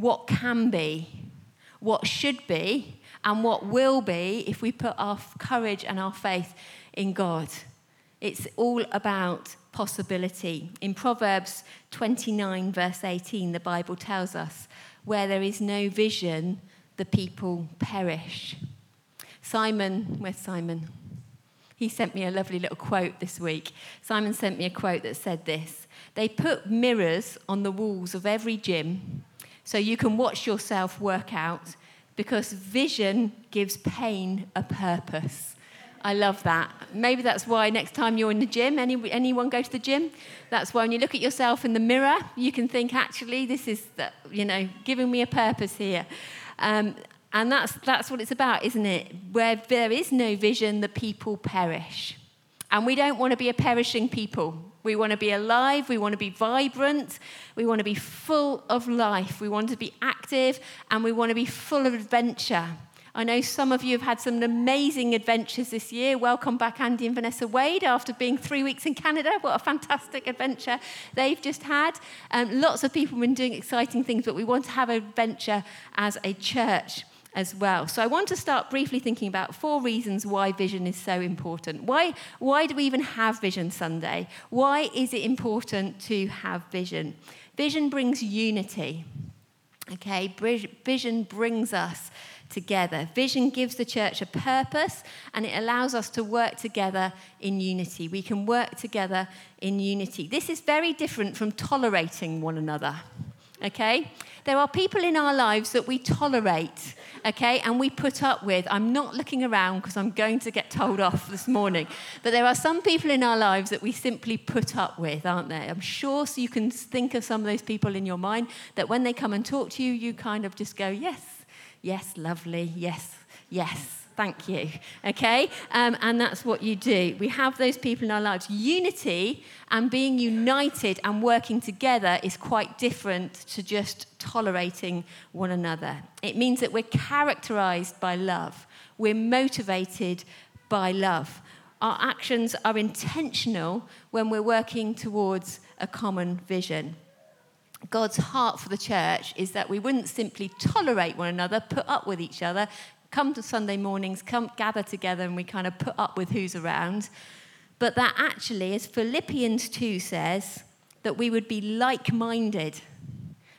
what can be, what should be, and what will be if we put our courage and our faith in God. It's all about possibility. In Proverbs 29, verse 18, the Bible tells us, where there is no vision, the people perish. Simon, where's Simon? He sent me a lovely little quote this week. Simon sent me a quote that said this They put mirrors on the walls of every gym so you can watch yourself work out because vision gives pain a purpose. I love that. Maybe that's why next time you're in the gym, any, anyone go to the gym? That's why when you look at yourself in the mirror, you can think, actually, this is, the, you know, giving me a purpose here. Um, and that's, that's what it's about, isn't it? Where there is no vision, the people perish. And we don't want to be a perishing people. We want to be alive. We want to be vibrant. We want to be full of life. We want to be active and we want to be full of adventure. I know some of you have had some amazing adventures this year. Welcome back, Andy and Vanessa Wade, after being three weeks in Canada. What a fantastic adventure they've just had. Um, lots of people have been doing exciting things, but we want to have adventure as a church as well. So I want to start briefly thinking about four reasons why vision is so important. Why, why do we even have Vision Sunday? Why is it important to have vision? Vision brings unity. Okay, vision brings us together. Vision gives the church a purpose and it allows us to work together in unity. We can work together in unity. This is very different from tolerating one another. Okay? There are people in our lives that we tolerate, okay, and we put up with. I'm not looking around because I'm going to get told off this morning. But there are some people in our lives that we simply put up with, aren't there? I'm sure so you can think of some of those people in your mind that when they come and talk to you, you kind of just go, yes, Yes, lovely. Yes, yes. Thank you. Okay? Um, and that's what you do. We have those people in our lives. Unity and being united and working together is quite different to just tolerating one another. It means that we're characterized by love, we're motivated by love. Our actions are intentional when we're working towards a common vision. God's heart for the church is that we wouldn't simply tolerate one another, put up with each other, come to Sunday mornings, come gather together, and we kind of put up with who's around. But that actually, as Philippians 2 says, that we would be like minded.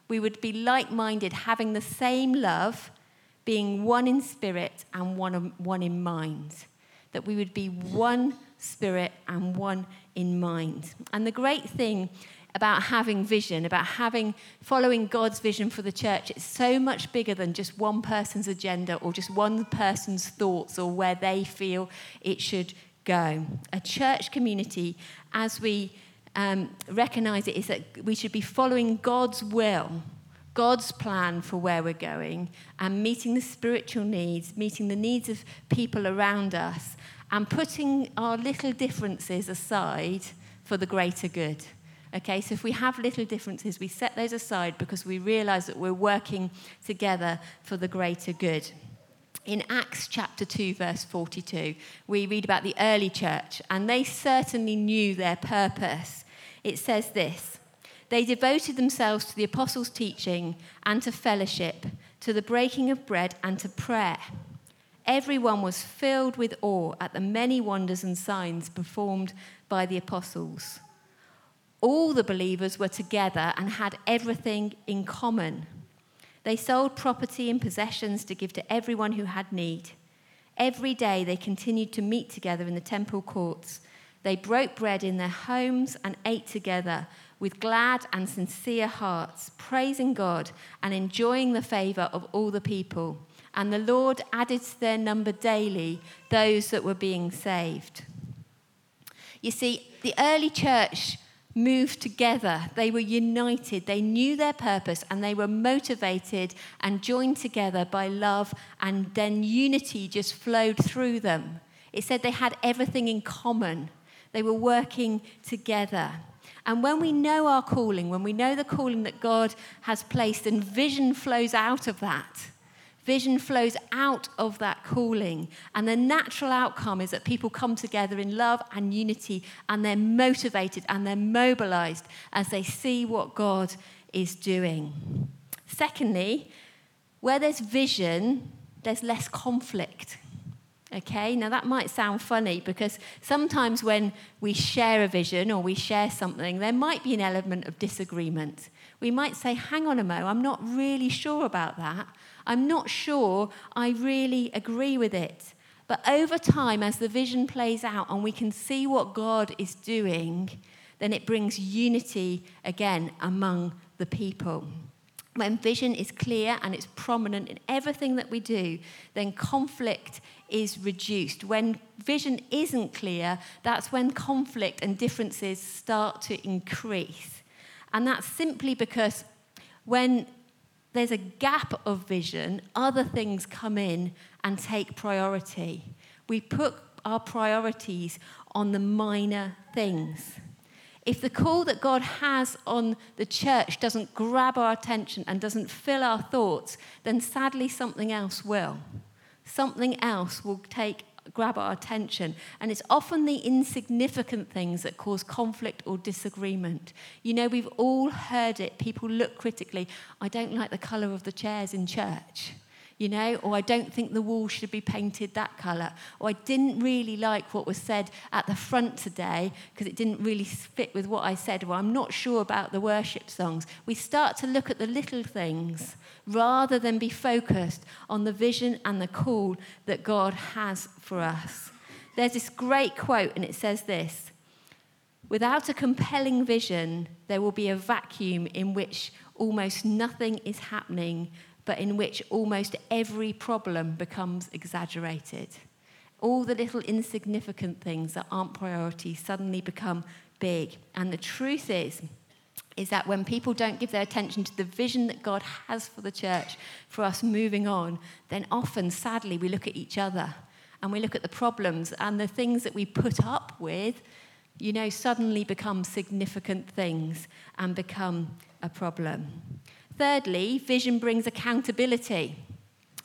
We would be like minded, having the same love, being one in spirit and one, one in mind. That we would be one spirit and one in mind. And the great thing about having vision, about having following God's vision for the church. It's so much bigger than just one person's agenda or just one person's thoughts or where they feel it should go. A church community, as we um, recognize it, is that we should be following God's will. God's plan for where we're going and meeting the spiritual needs, meeting the needs of people around us, and putting our little differences aside for the greater good. Okay, so if we have little differences, we set those aside because we realize that we're working together for the greater good. In Acts chapter 2, verse 42, we read about the early church, and they certainly knew their purpose. It says this They devoted themselves to the apostles' teaching and to fellowship, to the breaking of bread and to prayer. Everyone was filled with awe at the many wonders and signs performed by the apostles all the believers were together and had everything in common. They sold property and possessions to give to everyone who had need. Every day they continued to meet together in the temple courts. They broke bread in their homes and ate together with glad and sincere hearts, praising God and enjoying the favor of all the people. And the Lord added to their number daily those that were being saved. You see, the early church moved together. They were united. They knew their purpose and they were motivated and joined together by love, and then unity just flowed through them. It said they had everything in common, they were working together. And when we know our calling, when we know the calling that God has placed, and vision flows out of that, Vision flows out of that calling. And the natural outcome is that people come together in love and unity and they're motivated and they're mobilized as they see what God is doing. Secondly, where there's vision, there's less conflict. Okay, now that might sound funny because sometimes when we share a vision or we share something, there might be an element of disagreement. We might say, Hang on a mo, I'm not really sure about that. I'm not sure I really agree with it. But over time, as the vision plays out and we can see what God is doing, then it brings unity again among the people. When vision is clear and it's prominent in everything that we do, then conflict is reduced. When vision isn't clear, that's when conflict and differences start to increase. And that's simply because when there's a gap of vision, other things come in and take priority. We put our priorities on the minor things. If the call that God has on the church doesn't grab our attention and doesn't fill our thoughts, then sadly something else will. Something else will take grab our attention. And it's often the insignificant things that cause conflict or disagreement. You know, we've all heard it. People look critically. I don't like the colour of the chairs in church you know, or I don't think the wall should be painted that colour, or I didn't really like what was said at the front today because it didn't really fit with what I said, or I'm not sure about the worship songs. We start to look at the little things rather than be focused on the vision and the call that God has for us. There's this great quote, and it says this Without a compelling vision, there will be a vacuum in which almost nothing is happening but in which almost every problem becomes exaggerated. All the little insignificant things that aren't priorities suddenly become big. And the truth is, is that when people don't give their attention to the vision that God has for the church, for us moving on, then often, sadly, we look at each other and we look at the problems and the things that we put up with, you know, suddenly become significant things and become a problem. Thirdly, vision brings accountability.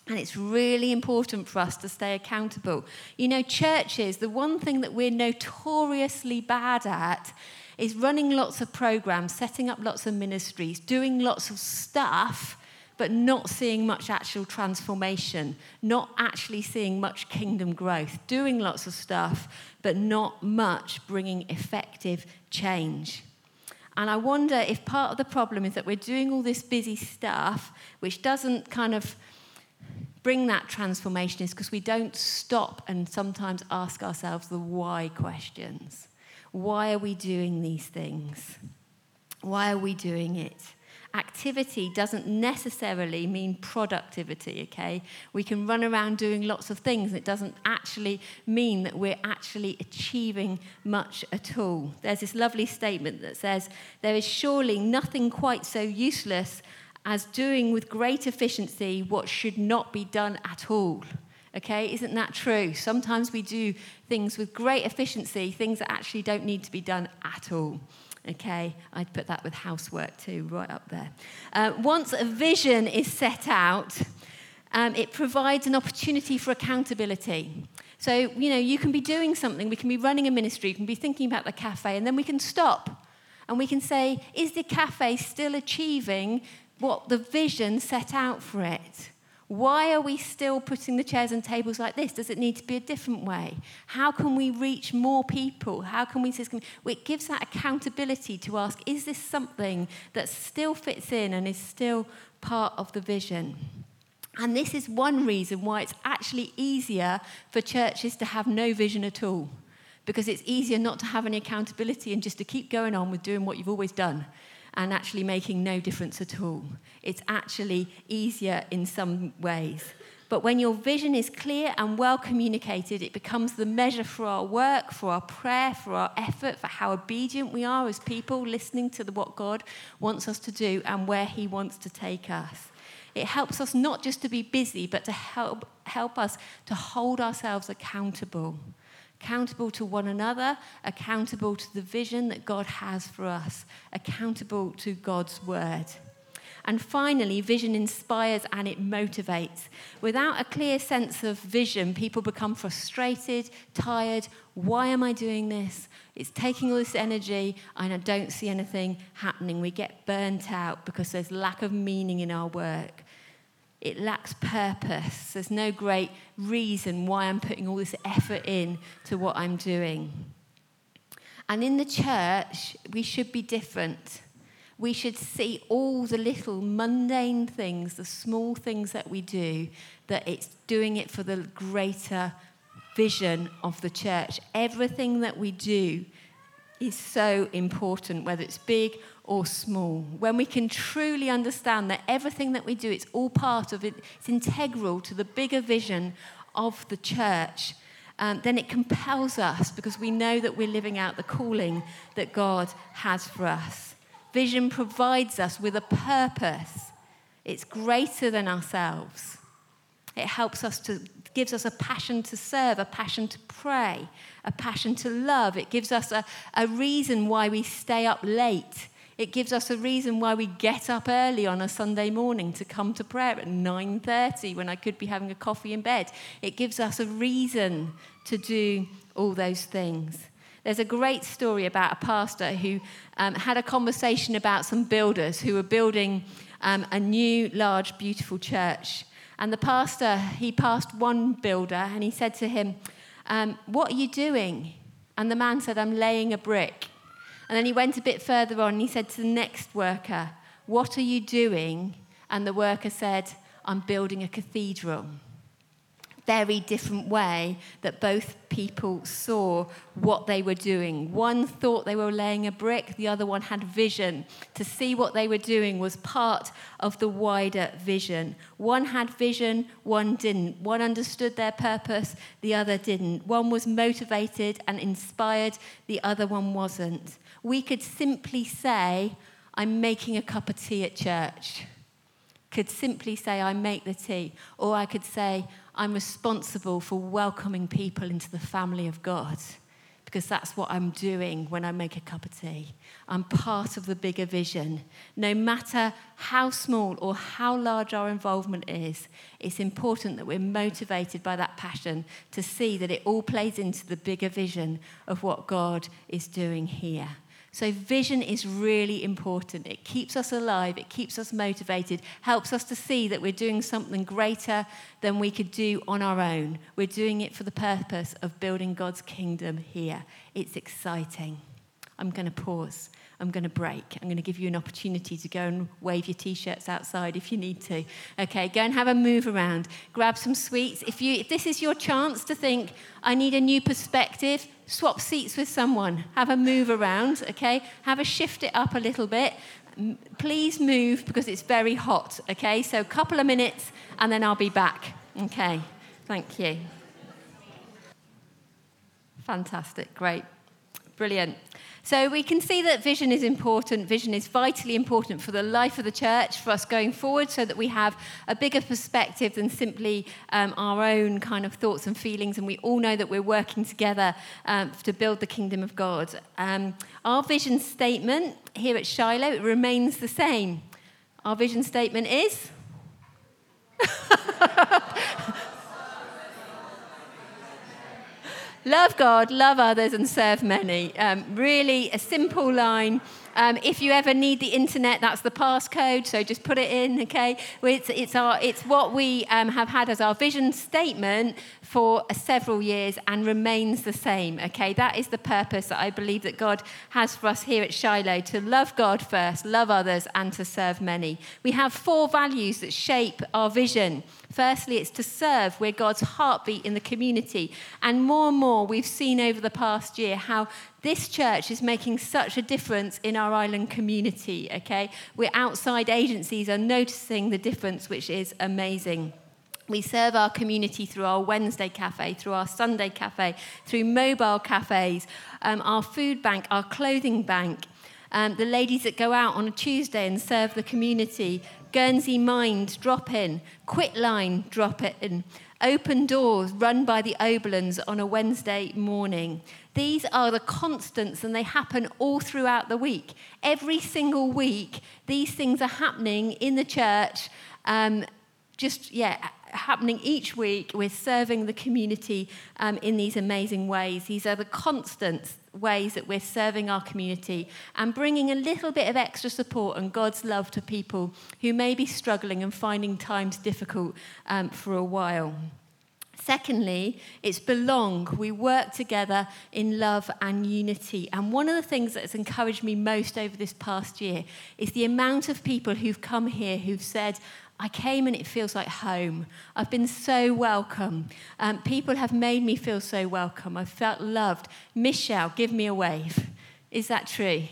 And it's really important for us to stay accountable. You know, churches, the one thing that we're notoriously bad at is running lots of programs, setting up lots of ministries, doing lots of stuff, but not seeing much actual transformation, not actually seeing much kingdom growth, doing lots of stuff, but not much bringing effective change. And I wonder if part of the problem is that we're doing all this busy stuff, which doesn't kind of bring that transformation, is because we don't stop and sometimes ask ourselves the why questions. Why are we doing these things? Why are we doing it? Activity doesn't necessarily mean productivity, okay? We can run around doing lots of things. It doesn't actually mean that we're actually achieving much at all. There's this lovely statement that says, There is surely nothing quite so useless as doing with great efficiency what should not be done at all. Okay, isn't that true? Sometimes we do things with great efficiency, things that actually don't need to be done at all. Okay, I'd put that with housework too, right up there. Uh, once a vision is set out, um, it provides an opportunity for accountability. So, you know, you can be doing something, we can be running a ministry, you can be thinking about the cafe, and then we can stop and we can say, is the cafe still achieving what the vision set out for it? Why are we still putting the chairs and tables like this? Does it need to be a different way? How can we reach more people? How can we? It gives that accountability to ask: Is this something that still fits in and is still part of the vision? And this is one reason why it's actually easier for churches to have no vision at all, because it's easier not to have any accountability and just to keep going on with doing what you've always done and actually making no difference at all. It's actually easier in some ways. But when your vision is clear and well communicated, it becomes the measure for our work, for our prayer, for our effort, for how obedient we are as people listening to the, what God wants us to do and where He wants to take us. It helps us not just to be busy, but to help, help us to hold ourselves accountable accountable to one another, accountable to the vision that God has for us, accountable to God's word. And finally, vision inspires and it motivates. Without a clear sense of vision, people become frustrated, tired. Why am I doing this? It's taking all this energy and I don't see anything happening. We get burnt out because there's lack of meaning in our work. It lacks purpose. There's no great reason why I'm putting all this effort in to what I'm doing. And in the church, we should be different. We should see all the little mundane things, the small things that we do, that it's doing it for the greater vision of the church. Everything that we do is so important, whether it's big or small. When we can truly understand that everything that we do, it's all part of it, it's integral to the bigger vision of the church, um, then it compels us because we know that we're living out the calling that God has for us. Vision provides us with a purpose, it's greater than ourselves. It helps us to, gives us a passion to serve, a passion to pray, a passion to love. It gives us a, a reason why we stay up late it gives us a reason why we get up early on a Sunday morning to come to prayer at 9:30 when I could be having a coffee in bed. It gives us a reason to do all those things. There's a great story about a pastor who um, had a conversation about some builders who were building um, a new, large, beautiful church. And the pastor, he passed one builder and he said to him, um, What are you doing? And the man said, I'm laying a brick. And then he went a bit further on and he said to the next worker, What are you doing? And the worker said, I'm building a cathedral. Very different way that both people saw what they were doing. One thought they were laying a brick, the other one had vision. To see what they were doing was part of the wider vision. One had vision, one didn't. One understood their purpose, the other didn't. One was motivated and inspired, the other one wasn't we could simply say, I'm making a cup of tea at church. Could simply say, I make the tea. Or I could say, I'm responsible for welcoming people into the family of God because that's what I'm doing when I make a cup of tea. I'm part of the bigger vision. No matter how small or how large our involvement is, it's important that we're motivated by that passion to see that it all plays into the bigger vision of what God is doing here. So, vision is really important. It keeps us alive, it keeps us motivated, helps us to see that we're doing something greater than we could do on our own. We're doing it for the purpose of building God's kingdom here. It's exciting. I'm going to pause. I'm going to break. I'm going to give you an opportunity to go and wave your t-shirts outside if you need to. Okay, go and have a move around. Grab some sweets. If you if this is your chance to think I need a new perspective, swap seats with someone. Have a move around, okay? Have a shift it up a little bit. Please move because it's very hot, okay? So a couple of minutes and then I'll be back. Okay. Thank you. Fantastic. Great. Brilliant. So we can see that vision is important. Vision is vitally important for the life of the church, for us going forward, so that we have a bigger perspective than simply um, our own kind of thoughts and feelings. And we all know that we're working together um, to build the kingdom of God. Um, our vision statement here at Shiloh remains the same. Our vision statement is. Love God, love others, and serve many. Um, really, a simple line. Um, if you ever need the internet, that's the passcode, so just put it in, okay? It's, it's, our, it's what we um, have had as our vision statement for several years and remains the same, okay? That is the purpose that I believe that God has for us here at Shiloh to love God first, love others, and to serve many. We have four values that shape our vision. Firstly, it's to serve. We're God's heartbeat in the community. And more and more, we've seen over the past year how this church is making such a difference in our island community, okay? We're outside agencies are noticing the difference, which is amazing. We serve our community through our Wednesday cafe, through our Sunday cafe, through mobile cafes, um, our food bank, our clothing bank. Um, the ladies that go out on a Tuesday and serve the community Guernsey Mind drop in, Quitline drop in, Open Doors run by the Oberlins on a Wednesday morning. These are the constants and they happen all throughout the week. Every single week, these things are happening in the church. Um, just, yeah, happening each week. We're serving the community um, in these amazing ways. These are the constant ways that we're serving our community and bringing a little bit of extra support and God's love to people who may be struggling and finding times difficult um, for a while. Secondly, it's belong. We work together in love and unity. And one of the things that has encouraged me most over this past year is the amount of people who've come here who've said, I came and it feels like home. I've been so welcome. Um, people have made me feel so welcome. I've felt loved. Michelle, give me a wave. Is that true?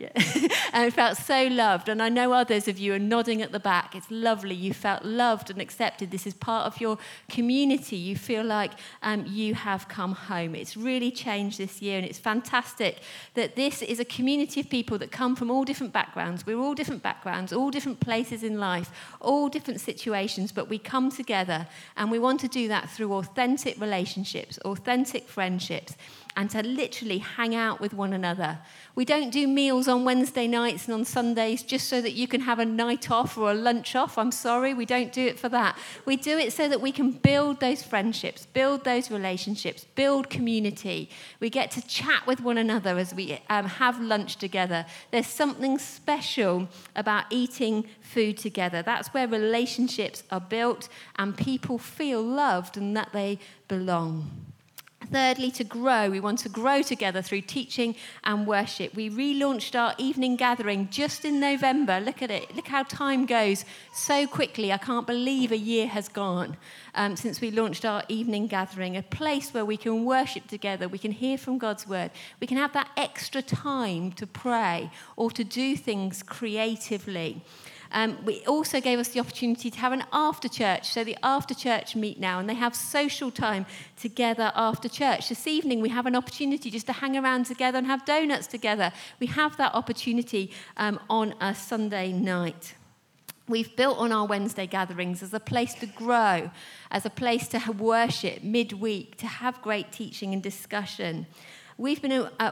Yeah. and felt so loved. And I know others of you are nodding at the back. It's lovely. You felt loved and accepted. This is part of your community. You feel like um, you have come home. It's really changed this year. And it's fantastic that this is a community of people that come from all different backgrounds. We're all different backgrounds, all different places in life, all different situations. But we come together and we want to do that through authentic relationships, authentic friendships and to literally hang out with one another. We don't do meals on Wednesday nights and on Sundays just so that you can have a night off or a lunch off. I'm sorry, we don't do it for that. We do it so that we can build those friendships, build those relationships, build community. We get to chat with one another as we um, have lunch together. There's something special about eating food together. That's where relationships are built and people feel loved and that they belong. Thirdly, to grow. We want to grow together through teaching and worship. We relaunched our evening gathering just in November. Look at it. Look how time goes so quickly. I can't believe a year has gone um, since we launched our evening gathering, a place where we can worship together, we can hear from God's word, we can have that extra time to pray or to do things creatively. Um, we also gave us the opportunity to have an after church. So the after church meet now, and they have social time together after church. This evening, we have an opportunity just to hang around together and have donuts together. We have that opportunity um, on a Sunday night. We've built on our Wednesday gatherings as a place to grow, as a place to worship midweek, to have great teaching and discussion. We've been uh,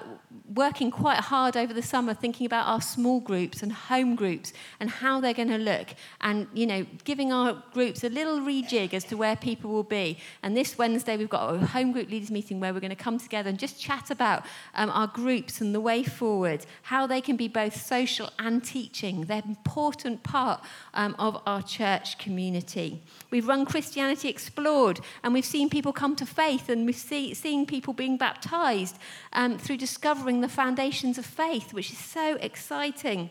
working quite hard over the summer thinking about our small groups and home groups and how they're going to look and, you know, giving our groups a little rejig as to where people will be. And this Wednesday, we've got a home group leaders meeting where we're going to come together and just chat about um, our groups and the way forward, how they can be both social and teaching. They're an important part um, of our church community. We've run Christianity Explored and we've seen people come to faith and we've see, seen people being baptized um, through discovering the foundations of faith, which is so exciting.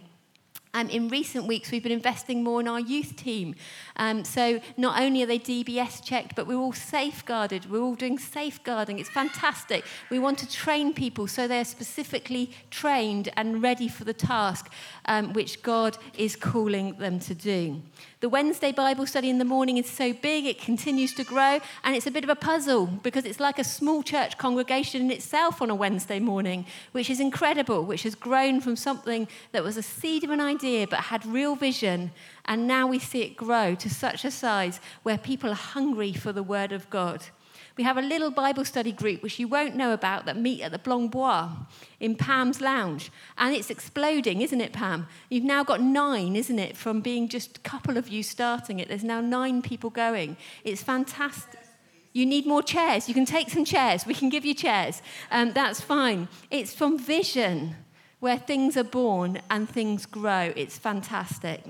Um, in recent weeks, we've been investing more in our youth team. Um, so not only are they DBS checked, but we're all safeguarded. We're all doing safeguarding. It's fantastic. We want to train people so they're specifically trained and ready for the task um, which God is calling them to do. The Wednesday Bible study in the morning is so big, it continues to grow, and it's a bit of a puzzle because it's like a small church congregation in itself on a Wednesday morning, which is incredible, which has grown from something that was a seed of an idea but had real vision. And now we see it grow to such a size where people are hungry for the Word of God. We have a little Bible study group, which you won't know about, that meet at the Blanc Bois in Pam's lounge. And it's exploding, isn't it, Pam? You've now got nine, isn't it, from being just a couple of you starting it. There's now nine people going. It's fantastic. You need more chairs. You can take some chairs. We can give you chairs. Um, that's fine. It's from vision where things are born and things grow. It's fantastic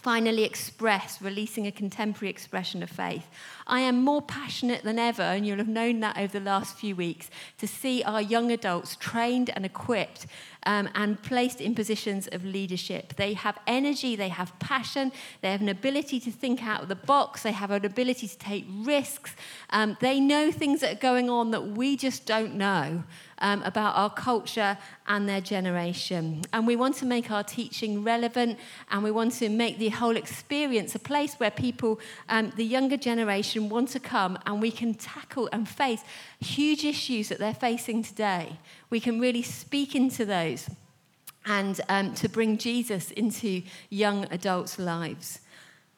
finally express, releasing a contemporary expression of faith. I am more passionate than ever, and you'll have known that over the last few weeks, to see our young adults trained and equipped um, and placed in positions of leadership. They have energy, they have passion, they have an ability to think out of the box, they have an ability to take risks. Um, they know things that are going on that we just don't know um, about our culture and their generation. And we want to make our teaching relevant and we want to make the whole experience a place where people, um, the younger generation, want to come and we can tackle and face huge issues that they're facing today. We can really speak into those. And um, to bring Jesus into young adults' lives.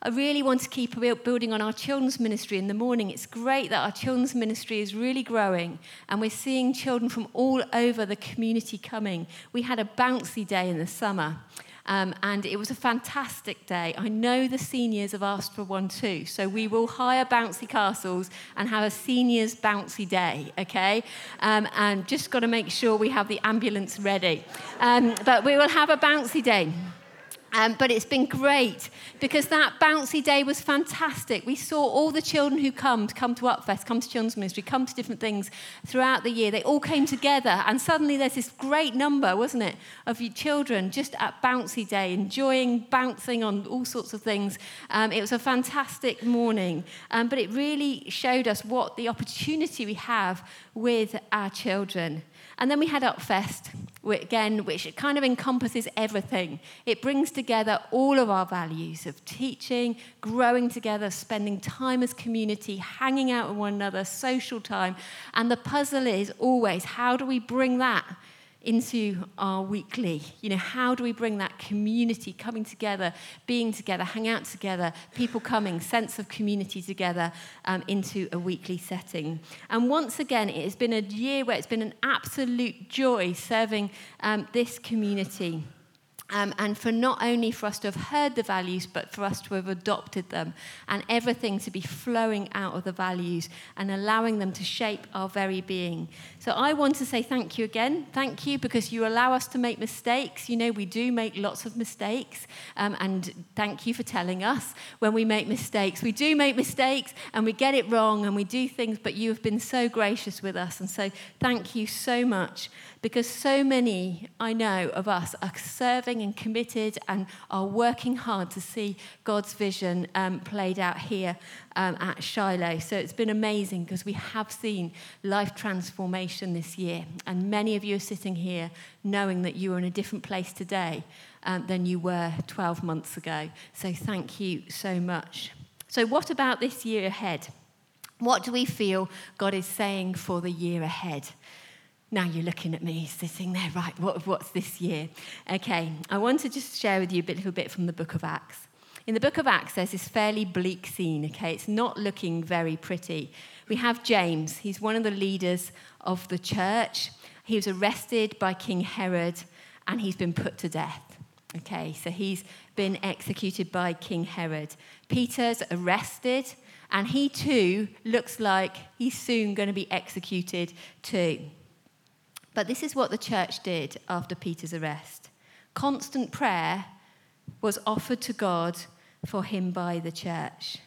I really want to keep building on our children's ministry in the morning. It's great that our children's ministry is really growing and we're seeing children from all over the community coming. We had a bouncy day in the summer um, and it was a fantastic day. I know the seniors have asked for one too, so we will hire bouncy castles and have a seniors bouncy day, okay? Um, and just got to make sure we have the ambulance ready. Um, but we will have a bouncy day. Um, but it's been great because that bouncy day was fantastic. We saw all the children who come come to Upfest, come to Children's Ministry, come to different things throughout the year. They all came together, and suddenly there's this great number, wasn't it, of your children just at bouncy day, enjoying bouncing on all sorts of things. Um, it was a fantastic morning, um, but it really showed us what the opportunity we have with our children. And then we had Upfest, again, which kind of encompasses everything. It brings together all of our values of teaching, growing together, spending time as community, hanging out with one another, social time. And the puzzle is always how do we bring that into our weekly. You know, how do we bring that community coming together, being together, hang out together, people coming, sense of community together um, into a weekly setting? And once again, it has been a year where it's been an absolute joy serving um, this community. Um, and for not only for us to have heard the values, but for us to have adopted them, and everything to be flowing out of the values and allowing them to shape our very being. So I want to say thank you again. Thank you because you allow us to make mistakes. You know, we do make lots of mistakes, um, and thank you for telling us when we make mistakes. We do make mistakes and we get it wrong and we do things, but you have been so gracious with us. And so thank you so much because so many, I know, of us are serving and committed and are working hard to see God's vision um, played out here um, at Shiloh. So it's been amazing because we have seen life transformation this year. And many of you are sitting here knowing that you are in a different place today um, than you were 12 months ago. So thank you so much. So, what about this year ahead? What do we feel God is saying for the year ahead? Now you're looking at me sitting there, right? What, what's this year? Okay, I want to just share with you a little bit from the book of Acts. In the book of Acts, there's this fairly bleak scene, okay? It's not looking very pretty. We have James, he's one of the leaders of the church. He was arrested by King Herod and he's been put to death. Okay, so he's been executed by King Herod. Peter's arrested, and he too looks like he's soon going to be executed too. But this is what the church did after Peter's arrest constant prayer was offered to God for him by the church.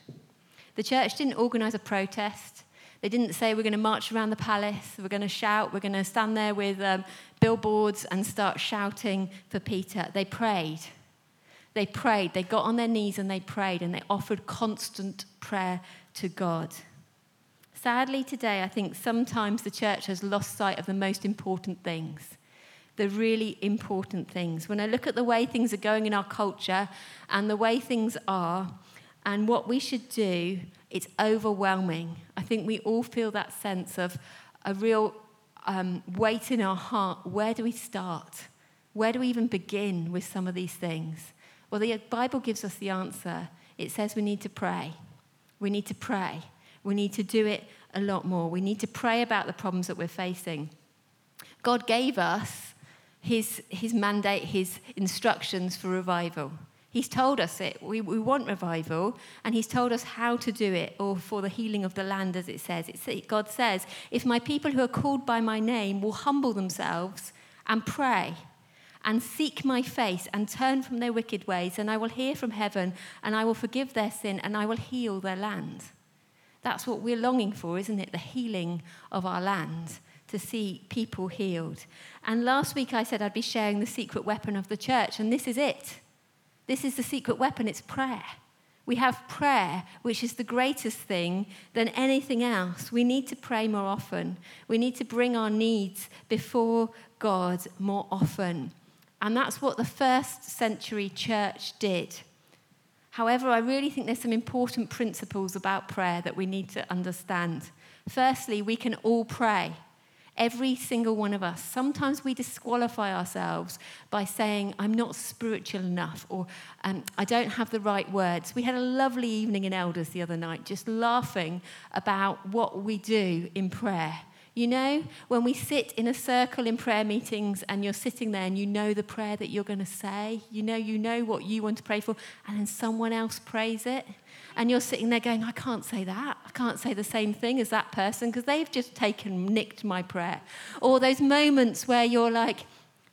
The church didn't organize a protest. They didn't say, we're going to march around the palace, we're going to shout, we're going to stand there with um, billboards and start shouting for Peter. They prayed. They prayed. They got on their knees and they prayed and they offered constant prayer to God. Sadly, today, I think sometimes the church has lost sight of the most important things, the really important things. When I look at the way things are going in our culture and the way things are, and what we should do, it's overwhelming. I think we all feel that sense of a real um, weight in our heart. Where do we start? Where do we even begin with some of these things? Well, the Bible gives us the answer. It says we need to pray. We need to pray. We need to do it a lot more. We need to pray about the problems that we're facing. God gave us his, his mandate, his instructions for revival. He's told us it. We, we want revival, and He's told us how to do it, or for the healing of the land, as it says. It's, God says, If my people who are called by my name will humble themselves and pray and seek my face and turn from their wicked ways, then I will hear from heaven and I will forgive their sin and I will heal their land. That's what we're longing for, isn't it? The healing of our land, to see people healed. And last week I said I'd be sharing the secret weapon of the church, and this is it. This is the secret weapon it's prayer. We have prayer, which is the greatest thing than anything else. We need to pray more often. We need to bring our needs before God more often. And that's what the first century church did. However, I really think there's some important principles about prayer that we need to understand. Firstly, we can all pray. Every single one of us. Sometimes we disqualify ourselves by saying, I'm not spiritual enough, or um, I don't have the right words. We had a lovely evening in Elders the other night, just laughing about what we do in prayer. You know, when we sit in a circle in prayer meetings and you're sitting there and you know the prayer that you're going to say, you know, you know what you want to pray for, and then someone else prays it and you're sitting there going, I can't say that. I can't say the same thing as that person because they've just taken, nicked my prayer. Or those moments where you're like,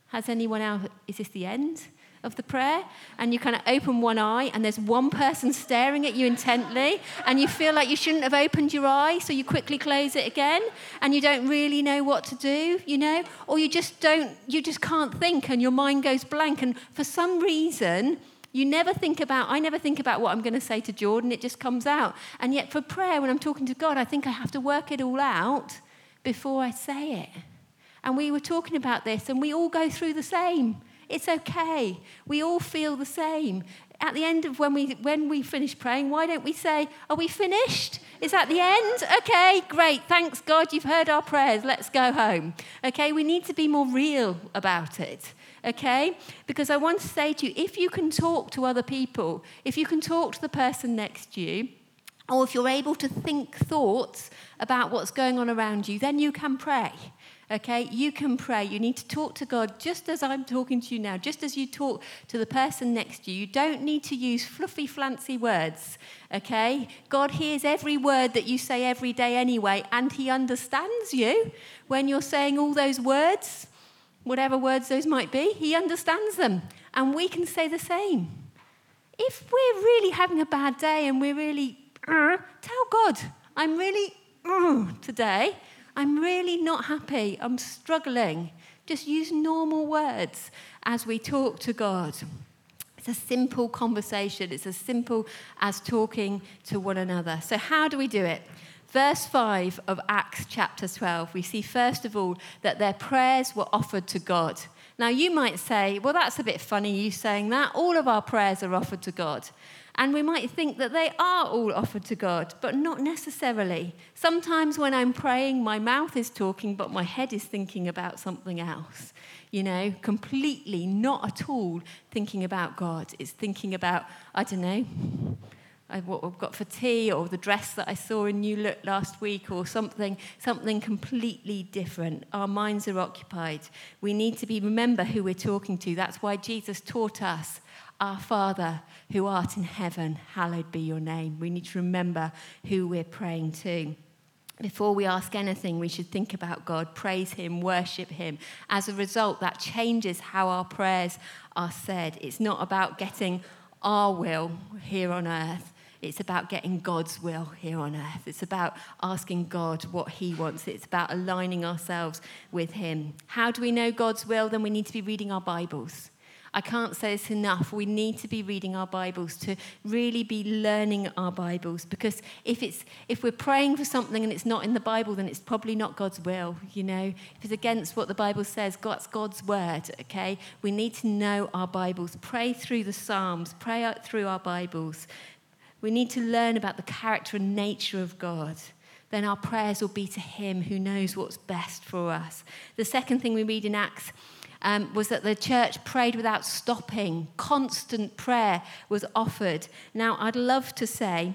has anyone else, is this the end? Of the prayer, and you kind of open one eye, and there's one person staring at you intently, and you feel like you shouldn't have opened your eye, so you quickly close it again, and you don't really know what to do, you know, or you just don't, you just can't think, and your mind goes blank, and for some reason, you never think about, I never think about what I'm going to say to Jordan, it just comes out. And yet, for prayer, when I'm talking to God, I think I have to work it all out before I say it. And we were talking about this, and we all go through the same. It's okay. We all feel the same. At the end of when we when we finish praying, why don't we say, "Are we finished? Is that the end? Okay, great. Thanks God, you've heard our prayers. Let's go home." Okay, we need to be more real about it okay? Because I want to say to you if you can talk to other people, if you can talk to the person next to you, or if you're able to think thoughts about what's going on around you, then you can pray. Okay, you can pray. You need to talk to God just as I'm talking to you now, just as you talk to the person next to you. You don't need to use fluffy, flancy words. Okay, God hears every word that you say every day anyway, and He understands you when you're saying all those words whatever words those might be, he understands them. And we can say the same. If we're really having a bad day and we're really, uh, tell God, I'm really uh, today, I'm really not happy, I'm struggling. Just use normal words as we talk to God. It's a simple conversation. It's as simple as talking to one another. So, how do we do it? verse 5 of Acts chapter 12, we see first of all that their prayers were offered to God. Now, you might say, well, that's a bit funny, you saying that. All of our prayers are offered to God. And we might think that they are all offered to God, but not necessarily. Sometimes when I'm praying, my mouth is talking, but my head is thinking about something else. You know, completely not at all thinking about God. It's thinking about, I don't know, what I've got for tea, or the dress that I saw in New Look last week, or something, something completely different. Our minds are occupied. We need to be remember who we're talking to. That's why Jesus taught us, "Our Father who art in heaven, hallowed be your name." We need to remember who we're praying to. Before we ask anything, we should think about God, praise Him, worship Him. As a result, that changes how our prayers are said. It's not about getting our will here on earth, it's about getting God's will here on earth. It's about asking God what He wants. It's about aligning ourselves with Him. How do we know God's will? Then we need to be reading our Bibles. I can't say this enough. We need to be reading our Bibles to really be learning our Bibles because if it's if we're praying for something and it's not in the Bible, then it's probably not God's will. You know, if it's against what the Bible says, God's God's word. Okay, we need to know our Bibles. Pray through the Psalms. Pray out through our Bibles. We need to learn about the character and nature of God. Then our prayers will be to Him who knows what's best for us. The second thing we read in Acts um, was that the church prayed without stopping. Constant prayer was offered. Now, I'd love to say,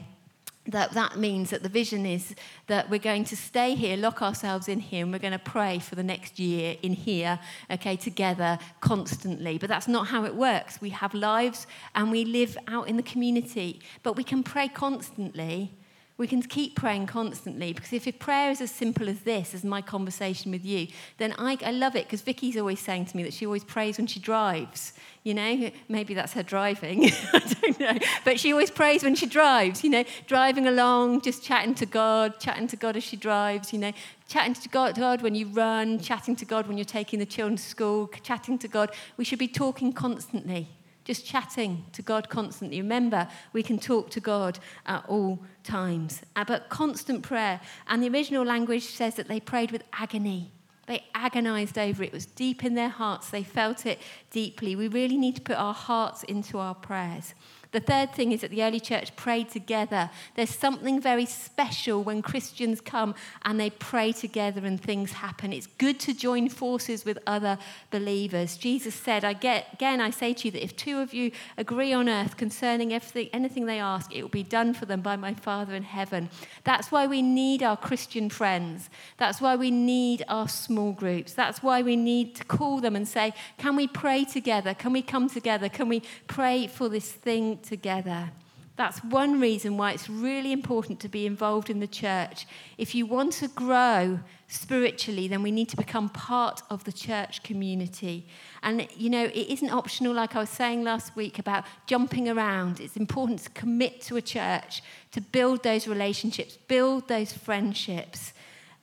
that that means that the vision is that we're going to stay here, lock ourselves in here, and we're going to pray for the next year in here, okay, together constantly. But that's not how it works. We have lives and we live out in the community, but we can pray constantly we can keep praying constantly because if prayer is as simple as this, as my conversation with you, then I, I love it because Vicky's always saying to me that she always prays when she drives. You know, maybe that's her driving. I don't know. But she always prays when she drives, you know, driving along, just chatting to God, chatting to God as she drives, you know, chatting to God, God when you run, chatting to God when you're taking the children to school, chatting to God. We should be talking constantly just chatting to God constantly. Remember, we can talk to God at all times. Uh, but constant prayer. And the original language says that they prayed with agony. They agonized over it. It was deep in their hearts. They felt it deeply. We really need to put our hearts into our prayers. The third thing is that the early church prayed together. There's something very special when Christians come and they pray together and things happen. It's good to join forces with other believers. Jesus said, I get, again, I say to you that if two of you agree on earth concerning everything, anything they ask, it will be done for them by my Father in heaven. That's why we need our Christian friends. That's why we need our small groups. That's why we need to call them and say, Can we pray together? Can we come together? Can we pray for this thing together? That's one reason why it's really important to be involved in the church. If you want to grow spiritually, then we need to become part of the church community. And, you know, it isn't optional, like I was saying last week about jumping around. It's important to commit to a church, to build those relationships, build those friendships.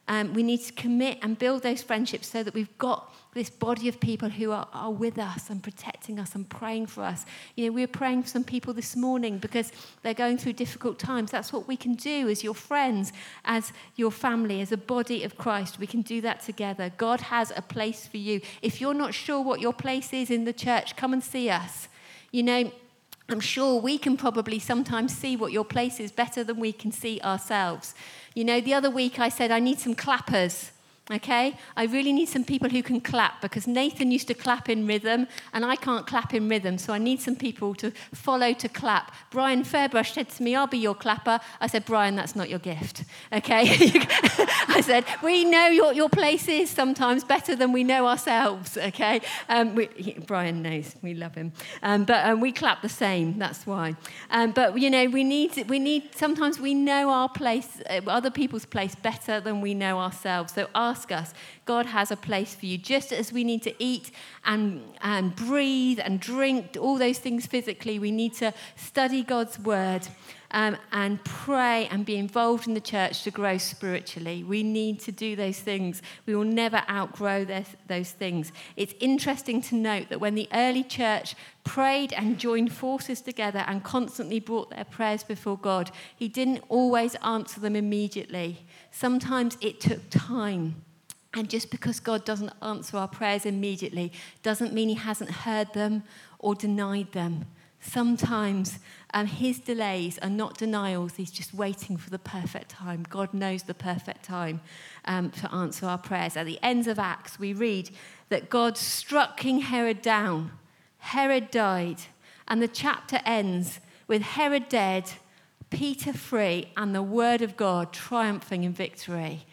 Um, we need to commit and build those friendships so that we've got this body of people who are, are with us and protecting us and praying for us. You know, we were praying for some people this morning because they're going through difficult times. That's what we can do as your friends, as your family, as a body of Christ. We can do that together. God has a place for you. If you're not sure what your place is in the church, come and see us. You know, I'm sure we can probably sometimes see what your place is better than we can see ourselves. You know, the other week I said, I need some clappers. Okay? I really need some people who can clap because Nathan used to clap in rhythm and I can't clap in rhythm, so I need some people to follow to clap. Brian Fairbrush said to me, I'll be your clapper. I said, Brian, that's not your gift. Okay? I said, we know what your place is sometimes better than we know ourselves. Okay? Um, we, he, Brian knows. We love him. Um, but um, we clap the same, that's why. Um, but, you know, we need, we need, sometimes we know our place, uh, other people's place better than we know ourselves. So our ask us. God has a place for you. Just as we need to eat and, and breathe and drink, all those things physically, we need to study God's word. Um, and pray and be involved in the church to grow spiritually. We need to do those things. We will never outgrow this, those things. It's interesting to note that when the early church prayed and joined forces together and constantly brought their prayers before God, He didn't always answer them immediately. Sometimes it took time. And just because God doesn't answer our prayers immediately doesn't mean He hasn't heard them or denied them. Sometimes um, His delays are not denials, He's just waiting for the perfect time. God knows the perfect time um, to answer our prayers. At the ends of Acts, we read that God struck King Herod down. Herod died, and the chapter ends with Herod dead, Peter free, and the word of God triumphing in victory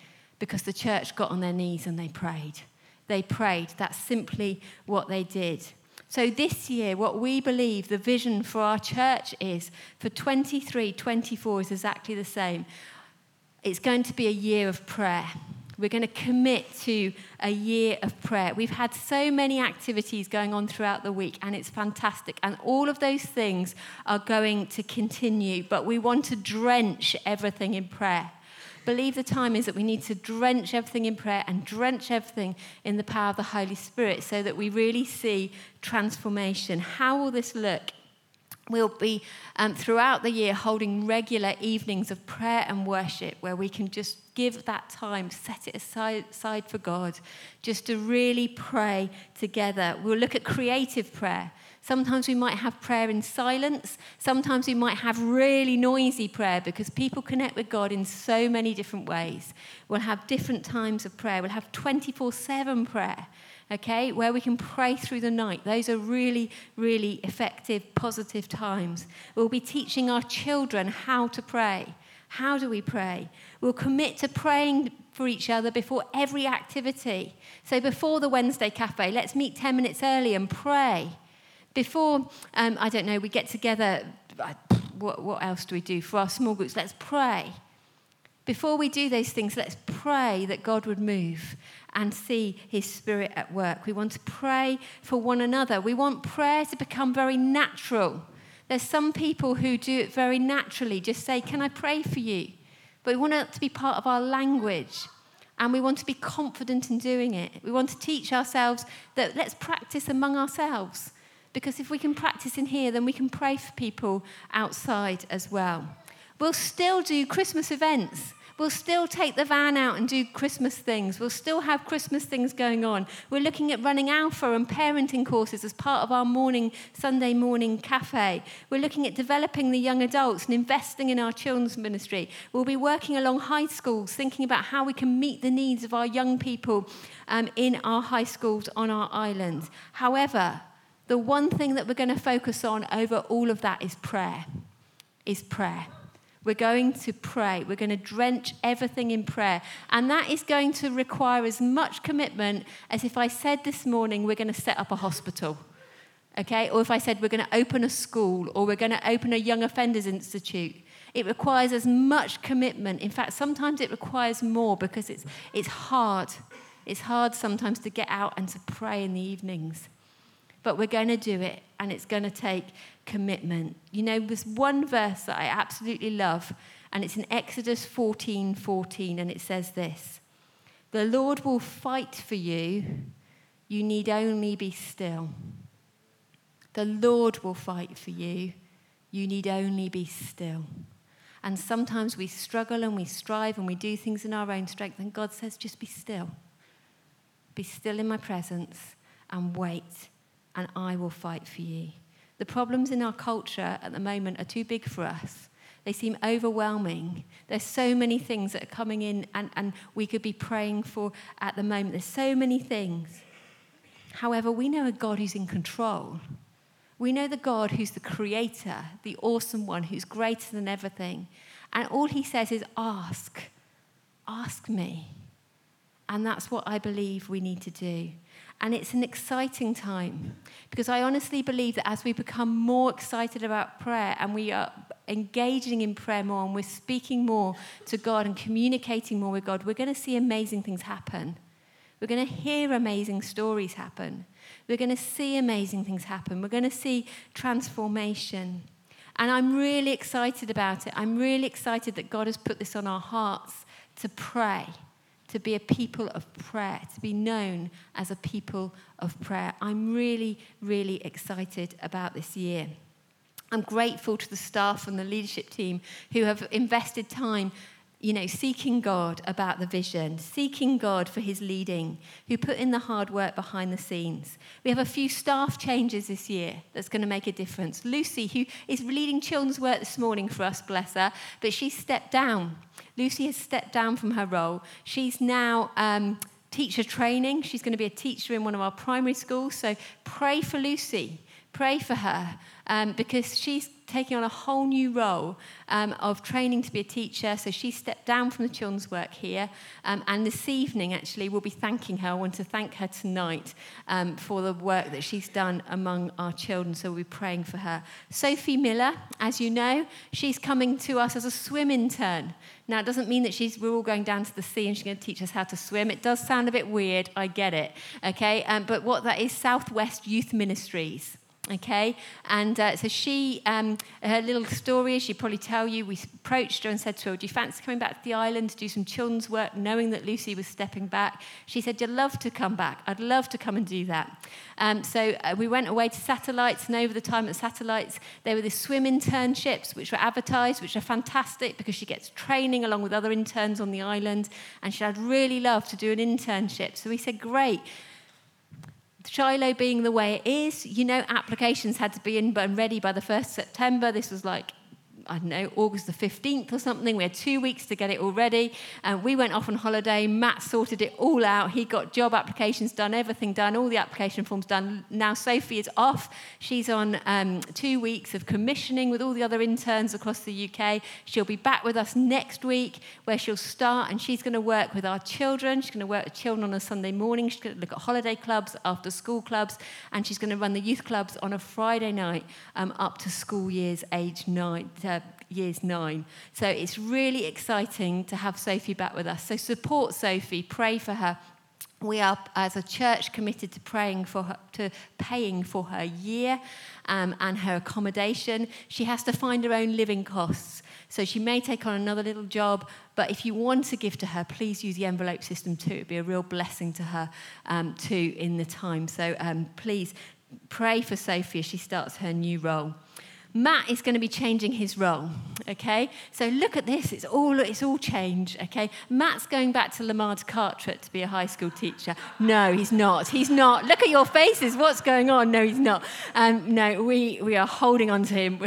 because the church got on their knees and they prayed. They prayed. That's simply what they did. So, this year, what we believe the vision for our church is for 23 24 is exactly the same. It's going to be a year of prayer. We're going to commit to a year of prayer. We've had so many activities going on throughout the week, and it's fantastic. And all of those things are going to continue, but we want to drench everything in prayer believe the time is that we need to drench everything in prayer and drench everything in the power of the Holy Spirit so that we really see transformation. How will this look? We'll be um, throughout the year holding regular evenings of prayer and worship where we can just give that time, set it aside, aside for God, just to really pray together. We'll look at creative prayer. Sometimes we might have prayer in silence. Sometimes we might have really noisy prayer because people connect with God in so many different ways. We'll have different times of prayer. We'll have 24 7 prayer, okay, where we can pray through the night. Those are really, really effective, positive times. We'll be teaching our children how to pray. How do we pray? We'll commit to praying for each other before every activity. So, before the Wednesday cafe, let's meet 10 minutes early and pray. Before, um, I don't know, we get together, what, what else do we do for our small groups? Let's pray. Before we do those things, let's pray that God would move and see his spirit at work. We want to pray for one another. We want prayer to become very natural. There's some people who do it very naturally, just say, Can I pray for you? But we want it to be part of our language. And we want to be confident in doing it. We want to teach ourselves that let's practice among ourselves. Because if we can practice in here, then we can pray for people outside as well. We'll still do Christmas events. We'll still take the van out and do Christmas things. We'll still have Christmas things going on. We're looking at running alpha and parenting courses as part of our morning, Sunday morning cafe. We're looking at developing the young adults and investing in our children's ministry. We'll be working along high schools, thinking about how we can meet the needs of our young people um, in our high schools on our islands. However, the one thing that we're going to focus on over all of that is prayer. Is prayer. We're going to pray. We're going to drench everything in prayer. And that is going to require as much commitment as if I said this morning, we're going to set up a hospital. Okay? Or if I said we're going to open a school or we're going to open a young offenders institute. It requires as much commitment. In fact, sometimes it requires more because it's, it's hard. It's hard sometimes to get out and to pray in the evenings. But we're going to do it, and it's going to take commitment. You know, there's one verse that I absolutely love, and it's in Exodus 14 14, and it says this The Lord will fight for you, you need only be still. The Lord will fight for you, you need only be still. And sometimes we struggle and we strive and we do things in our own strength, and God says, just be still. Be still in my presence and wait, and I will fight for you. The problems in our culture at the moment are too big for us. They seem overwhelming. There's so many things that are coming in, and, and we could be praying for at the moment. There's so many things. However, we know a God who's in control. We know the God who's the creator, the awesome one who's greater than everything. And all he says is, Ask. Ask me. And that's what I believe we need to do. And it's an exciting time because I honestly believe that as we become more excited about prayer and we are engaging in prayer more and we're speaking more to God and communicating more with God, we're going to see amazing things happen. We're going to hear amazing stories happen. We're going to see amazing things happen. We're going to see transformation. And I'm really excited about it. I'm really excited that God has put this on our hearts to pray to be a people of prayer, to be known as a people of prayer. I'm really, really excited about this year. I'm grateful to the staff and the leadership team who have invested time you know, seeking God about the vision, seeking God for his leading, who put in the hard work behind the scenes. We have a few staff changes this year that's going to make a difference. Lucy, who is leading children's work this morning for us, bless her, but she stepped down. Lucy has stepped down from her role. She's now um, teacher training. She's going to be a teacher in one of our primary schools. So pray for Lucy. Pray for her um, because she's taking on a whole new role um, of training to be a teacher. So she stepped down from the children's work here. Um, and this evening, actually, we'll be thanking her. I want to thank her tonight um, for the work that she's done among our children. So we'll be praying for her. Sophie Miller, as you know, she's coming to us as a SWYM intern. Now, it doesn't mean that she's, we're all going down to the sea and she's going to teach us how to swim. It does sound a bit weird, I get it, okay? Um, but what that is, Southwest Youth Ministries. Okay, and uh, so she, um, her little story, she'd probably tell you, we approached her and said to her, Do you fancy coming back to the island to do some children's work, knowing that Lucy was stepping back? She said, You'd love to come back. I'd love to come and do that. Um, so uh, we went away to satellites, and over the time at satellites, there were the SWYM internships, which were advertised, which are fantastic because she gets training along with other interns on the island, and she would really love to do an internship. So we said, Great. Shiloh being the way it is, you know, applications had to be in and ready by the 1st September. This was like I don't know, August the 15th or something. We had two weeks to get it all ready. And we went off on holiday. Matt sorted it all out. He got job applications done, everything done, all the application forms done. Now Sophie is off. She's on um, two weeks of commissioning with all the other interns across the UK. She'll be back with us next week where she'll start and she's going to work with our children. She's going to work with children on a Sunday morning. She's going to look at holiday clubs, after school clubs, and she's going to run the youth clubs on a Friday night um, up to school years age nine. Uh, years nine. So it's really exciting to have Sophie back with us. So support Sophie, pray for her. We are, as a church, committed to praying for her, to paying for her year um, and her accommodation. She has to find her own living costs. So she may take on another little job, but if you want to give to her, please use the envelope system too. It'd be a real blessing to her um, too in the time. So um, please pray for Sophie as she starts her new role. Matt is going to be changing his role. Okay, so look at this. It's all it's all change, Okay, Matt's going back to La Mare de Carteret to be a high school teacher. No, he's not. He's not. Look at your faces. What's going on? No, he's not. Um, no, we we are holding on to him.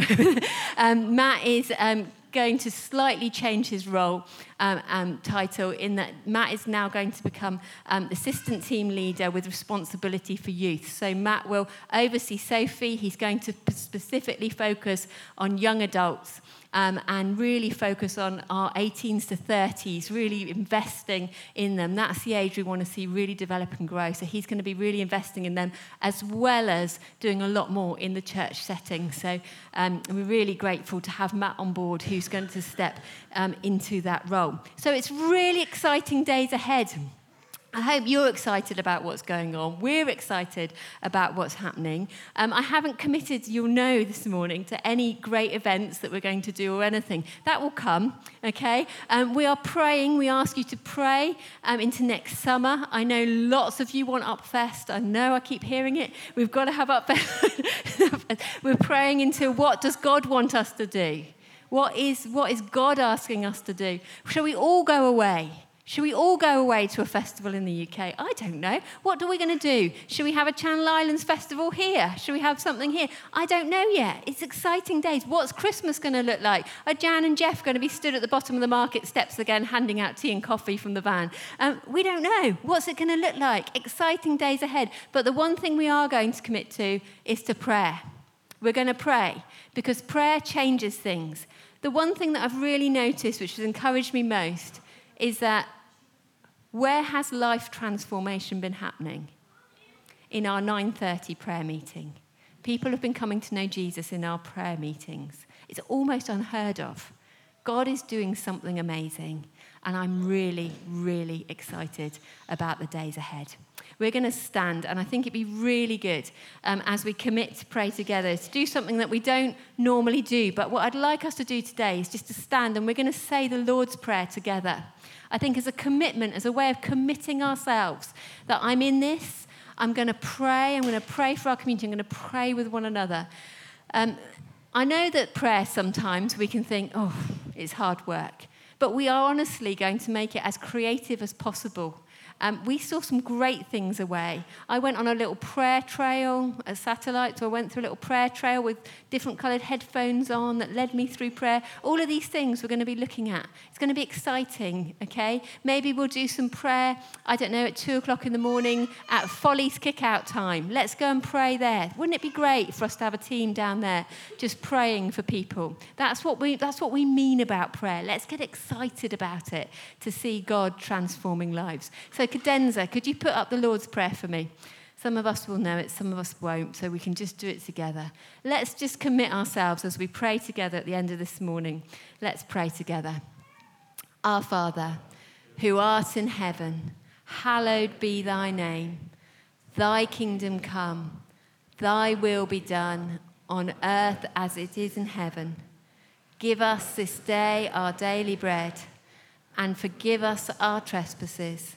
um, Matt is. Um, going to slightly change his role um, um, title in that Matt is now going to become um, assistant team leader with responsibility for youth. So Matt will oversee Sophie. He's going to specifically focus on young adults um, and really focus on our 18s to 30s, really investing in them. That's the age we want to see really develop and grow. So he's going to be really investing in them as well as doing a lot more in the church setting. So um, we're really grateful to have Matt on board who's going to step um, into that role. So it's really exciting days ahead. I hope you're excited about what's going on. We're excited about what's happening. Um, I haven't committed, you'll know this morning, to any great events that we're going to do or anything. That will come, okay? Um, we are praying. We ask you to pray um, into next summer. I know lots of you want Upfest. I know I keep hearing it. We've got to have Upfest. we're praying into what does God want us to do? What is, what is God asking us to do? Shall we all go away? Should we all go away to a festival in the UK? I don't know. What are we going to do? Should we have a Channel Islands festival here? Should we have something here? I don't know yet. It's exciting days. What's Christmas going to look like? Are Jan and Jeff going to be stood at the bottom of the market steps again, handing out tea and coffee from the van? Um, we don't know. What's it going to look like? Exciting days ahead. But the one thing we are going to commit to is to prayer. We're going to pray because prayer changes things. The one thing that I've really noticed, which has encouraged me most, is that where has life transformation been happening? In our 9:30 prayer meeting. People have been coming to know Jesus in our prayer meetings. It's almost unheard of. God is doing something amazing, and I'm really, really excited about the days ahead. We're going to stand, and I think it'd be really good um, as we commit to pray together to do something that we don't normally do. But what I'd like us to do today is just to stand, and we're going to say the Lord's Prayer together. I think as a commitment, as a way of committing ourselves that I'm in this, I'm going to pray, I'm going to pray for our community, I'm going to pray with one another. Um, I know that prayer sometimes we can think, oh, it's hard work. But we are honestly going to make it as creative as possible um, we saw some great things away. I went on a little prayer trail, a satellite, so I went through a little prayer trail with different coloured headphones on that led me through prayer. All of these things we're going to be looking at. It's going to be exciting, okay? Maybe we'll do some prayer, I don't know, at two o'clock in the morning at Folly's kick out time. Let's go and pray there. Wouldn't it be great for us to have a team down there just praying for people? That's what we, that's what we mean about prayer. Let's get excited about it to see God transforming lives. So, cadenza, could you put up the Lord's Prayer for me? Some of us will know it, some of us won't, so we can just do it together. Let's just commit ourselves as we pray together at the end of this morning. Let's pray together. Our Father, who art in heaven, hallowed be thy name. Thy kingdom come, thy will be done on earth as it is in heaven. Give us this day our daily bread, and forgive us our trespasses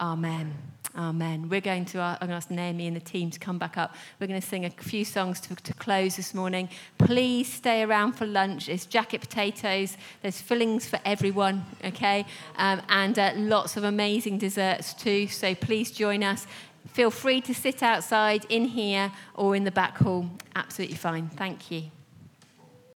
Amen. Amen. We're going to, I'm going to ask Naomi and the team to come back up. We're going to sing a few songs to, to close this morning. Please stay around for lunch. It's jacket potatoes. There's fillings for everyone, okay? Um, and uh, lots of amazing desserts too. So please join us. Feel free to sit outside in here or in the back hall. Absolutely fine. Thank you.